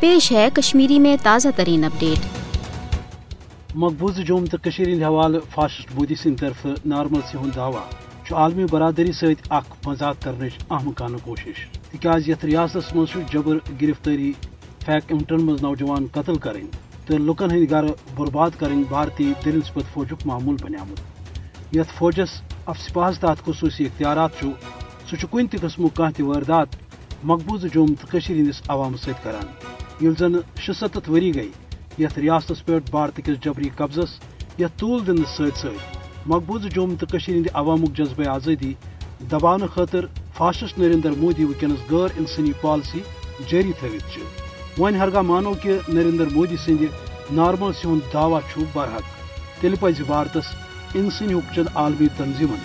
پیش ہے کشمیری میں تازہ ترین اپڈیٹ۔ مقبوض جوم تو حوالہ فاسسٹ مودی سند طرف نارملسی ہند دعوی عالمی برادری ست مذاق کرنے اہم کان کوشش۔ تاز یت ریاست مز جبر گرفتاری فیک امٹن مز نوجوان قتل کریں تو لکن ہند گر برباد کریں بھارتی دل نسبت فوجک معمول بنیامت یت فوجس اف سپاہس تحت خصوصی اختیارات سہ کن تہ قسم کھانا تہ واردات مقبوض جوم تو ہندس عوام ست یل زن شستھ وری گئی۔ یت ریاست پہ بھارت کس جبری قبضس یت طول دن ست ست مقبوض جوم تو ہند عوامک جذبہ آزادی دبا خاطر فاسسٹ نریندر مودی ونکس غیر انسانی پالسی جاری تھوت ون ہرگاہ مانو کہ نریندر مودی سند نارملسی ہند دعوی برحق۔ تیل پز بھارتس انسانی حقوق عالمی تنظیمن،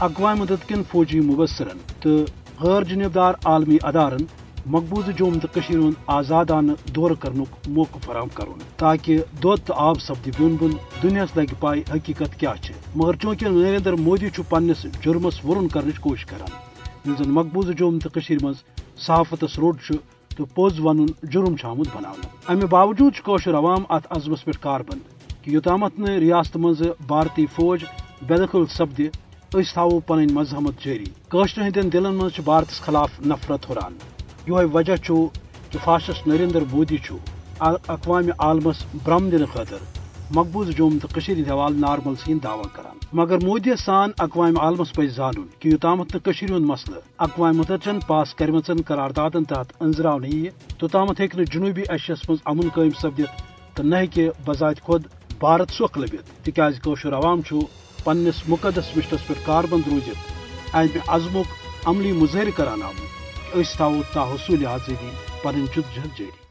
اقوام مدد کن فوجی مبصرن تو غیر جانبدار عالمی ادارن مقبوض جوم تو ہند آزادانہ دور کرن موقع فراہم کرن تاکہ دود تو آب سپدی بن بن دنیا لگہ پائی حقیقت کیا مگر چونکہ نریندر مودی پنس جرمس ورن کرنے کوشش کران۔ زن مقبوض جوم تو مز صحافتس روڈ تو پوز ون جرم آمت بنا امہ باوجود کوشر عوام ات عزمس پہ کاربند کہ یوتامت ریاست مز بھارتی فوج بے دخل سپدِ تھو پن مذہمت جاری ہند دلن مز بھارتس خلاف نفرت ہران یہ وجہ کہ نریندر مودی اقوام عالمس برم دن خاطر مقبوض جوم تو ہند حوالہ نارمل سین دعوی کران مگر مودی سان اقوام عالمس پہ زان کہ یوتامت ہند مسئلہ اقوام متحدہ پاس کرمچن قراردادن تحت انزراؤن یہ توتامت ہوں جنوبی ایشیاس مز امن قائم سپدت تو نہ ہوں بذات خود بھارت سوکھ لبت تاز عوام پنس مقدس مشنس پہ کاربند روزت امہ عزمک عملی مظاہر کران آمت اس تھو تا حصول آزادی پن جد جہد جاری